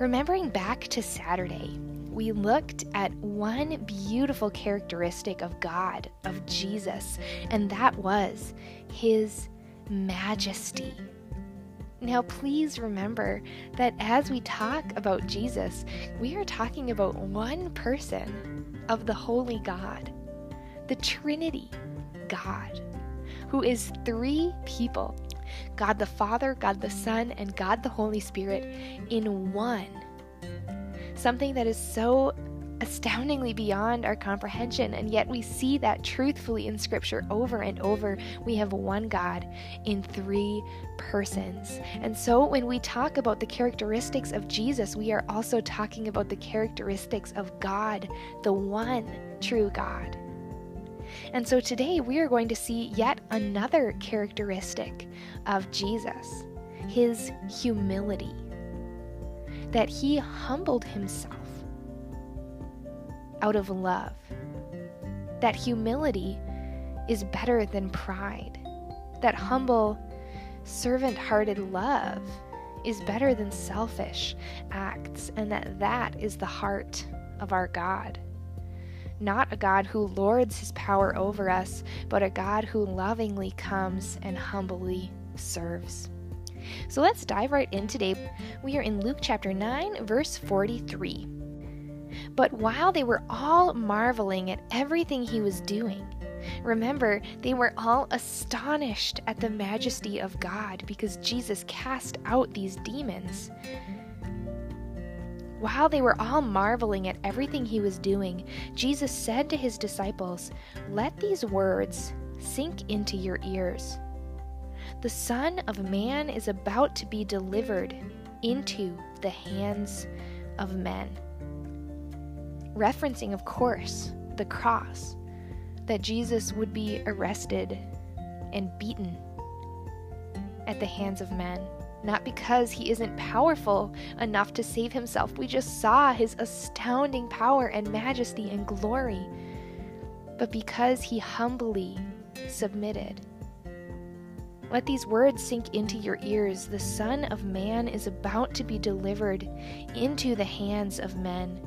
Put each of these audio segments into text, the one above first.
Remembering back to Saturday, we looked at one beautiful characteristic of God, of Jesus, and that was his majesty. Now, please remember that as we talk about Jesus, we are talking about one person of the Holy God, the Trinity God, who is three people God the Father, God the Son, and God the Holy Spirit in one. Something that is so astoundingly beyond our comprehension, and yet we see that truthfully in Scripture over and over. We have one God in three persons. And so when we talk about the characteristics of Jesus, we are also talking about the characteristics of God, the one true God. And so today we are going to see yet another characteristic of Jesus his humility. That he humbled himself out of love. That humility is better than pride. That humble, servant hearted love is better than selfish acts, and that that is the heart of our God not a God who lords his power over us, but a God who lovingly comes and humbly serves. So let's dive right in today. We are in Luke chapter 9, verse 43. But while they were all marveling at everything he was doing, remember, they were all astonished at the majesty of God because Jesus cast out these demons. While they were all marveling at everything he was doing, Jesus said to his disciples, Let these words sink into your ears. The Son of Man is about to be delivered into the hands of men. Referencing, of course, the cross, that Jesus would be arrested and beaten at the hands of men not because he isn't powerful enough to save himself. We just saw his astounding power and majesty and glory, but because he humbly submitted. Let these words sink into your ears. The Son of Man is about to be delivered into the hands of men.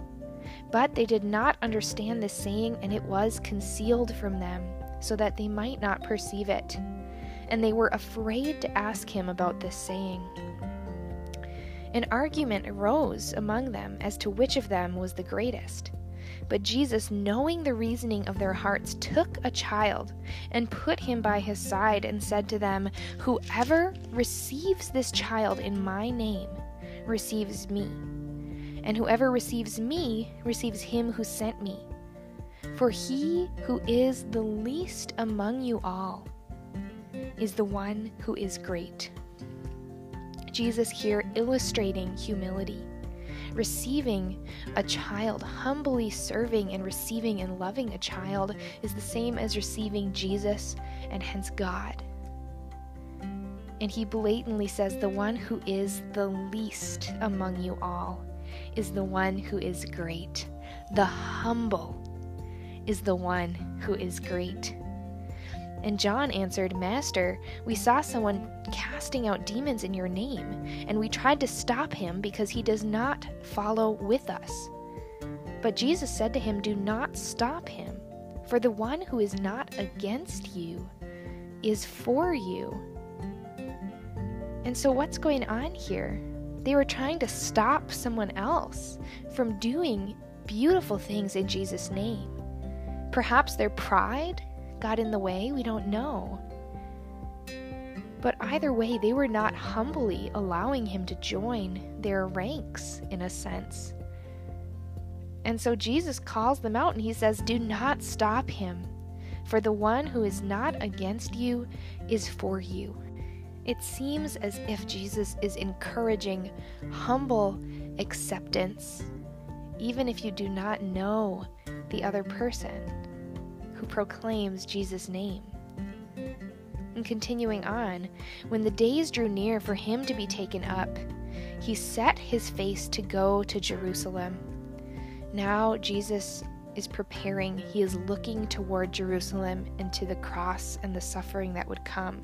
But they did not understand this saying, and it was concealed from them, so that they might not perceive it and they were afraid to ask him about this saying. An argument arose among them as to which of them was the greatest. But Jesus, knowing the reasoning of their hearts, took a child and put him by his side and said to them, Whoever receives this child in my name receives me, and whoever receives me receives him who sent me. For he who is the least among you all is the one who is great. Jesus here illustrating humility. Receiving a child, humbly serving and receiving and loving a child is the same as receiving Jesus and hence God. And he blatantly says, The one who is the least among you all is the one who is great. The humble is the one who is great. And John answered, Master, we saw someone casting out demons in your name, and we tried to stop him because he does not follow with us. But Jesus said to him, Do not stop him, for the one who is not against you is for you. And so, what's going on here? They were trying to stop someone else from doing beautiful things in Jesus' name. Perhaps their pride got in the way, we don't know. But either way, they were not humbly allowing him to join their ranks, in a sense. And so Jesus calls them out and he says, Do not stop him, for the one who is not against you is for you. It seems as if Jesus is encouraging humble acceptance, even if you do not know the other person who proclaims Jesus' name. And continuing on, when the days drew near for him to be taken up, he set his face to go to Jerusalem. Now Jesus is preparing, he is looking toward Jerusalem and to the cross and the suffering that would come.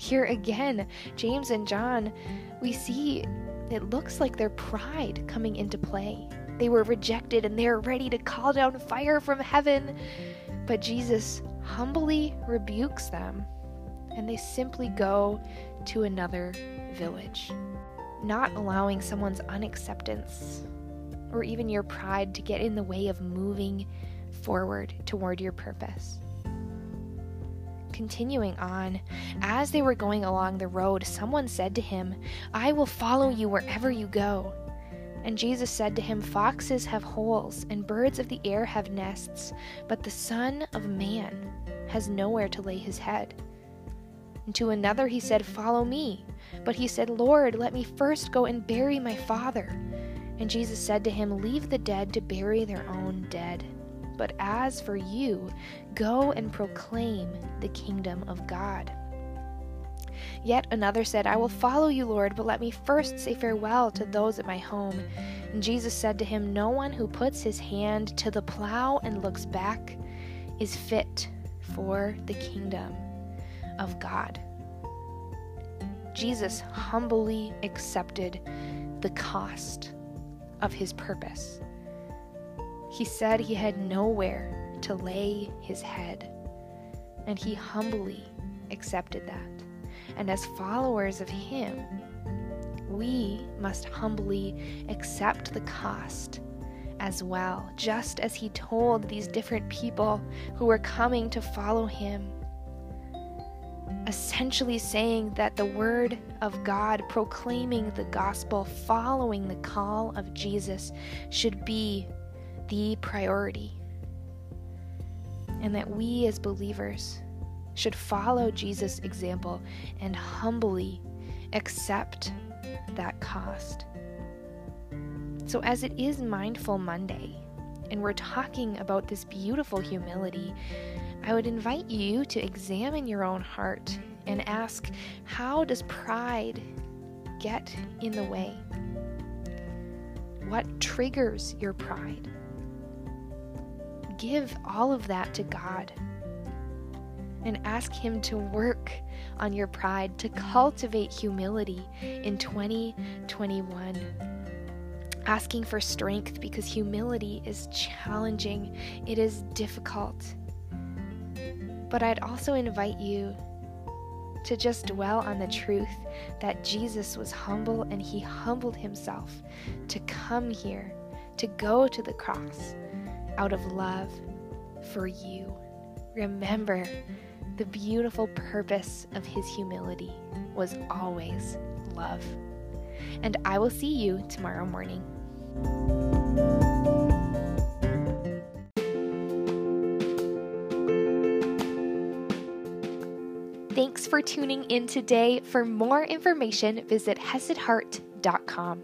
Here again, James and John, we see it looks like their pride coming into play. They were rejected and they're ready to call down fire from heaven. But Jesus humbly rebukes them, and they simply go to another village, not allowing someone's unacceptance or even your pride to get in the way of moving forward toward your purpose continuing on, as they were going along the road, someone said to him, I will follow you wherever you go. And Jesus said to him, Foxes have holes, and birds of the air have nests, but the Son of Man has nowhere to lay his head. And to another he said, Follow me. But he said, Lord, let me first go and bury my father. And Jesus said to him, Leave the dead to bury their own dead. But as for you, go and proclaim the kingdom of God. Yet another said, I will follow you, Lord, but let me first say farewell to those at my home. And Jesus said to him, No one who puts his hand to the plow and looks back is fit for the kingdom of God. Jesus humbly accepted the cost of his purpose. He said he had nowhere to lay his head, and he humbly accepted that. And as followers of him, we must humbly accept the cost as well, just as he told these different people who were coming to follow him. Essentially, saying that the word of God, proclaiming the gospel, following the call of Jesus, should be the priority. And that we as believers should follow Jesus' example and humbly accept that cost. So, as it is Mindful Monday, and we're talking about this beautiful humility, I would invite you to examine your own heart and ask how does pride get in the way? What triggers your pride? Give all of that to God and ask Him to work on your pride, to cultivate humility in 2021. Asking for strength because humility is challenging, it is difficult. But I'd also invite you to just dwell on the truth that Jesus was humble and he humbled himself to come here, to go to the cross out of love for you. Remember, the beautiful purpose of his humility was always love. And I will see you tomorrow morning. Thanks for tuning in today. For more information, visit HesedHeart.com.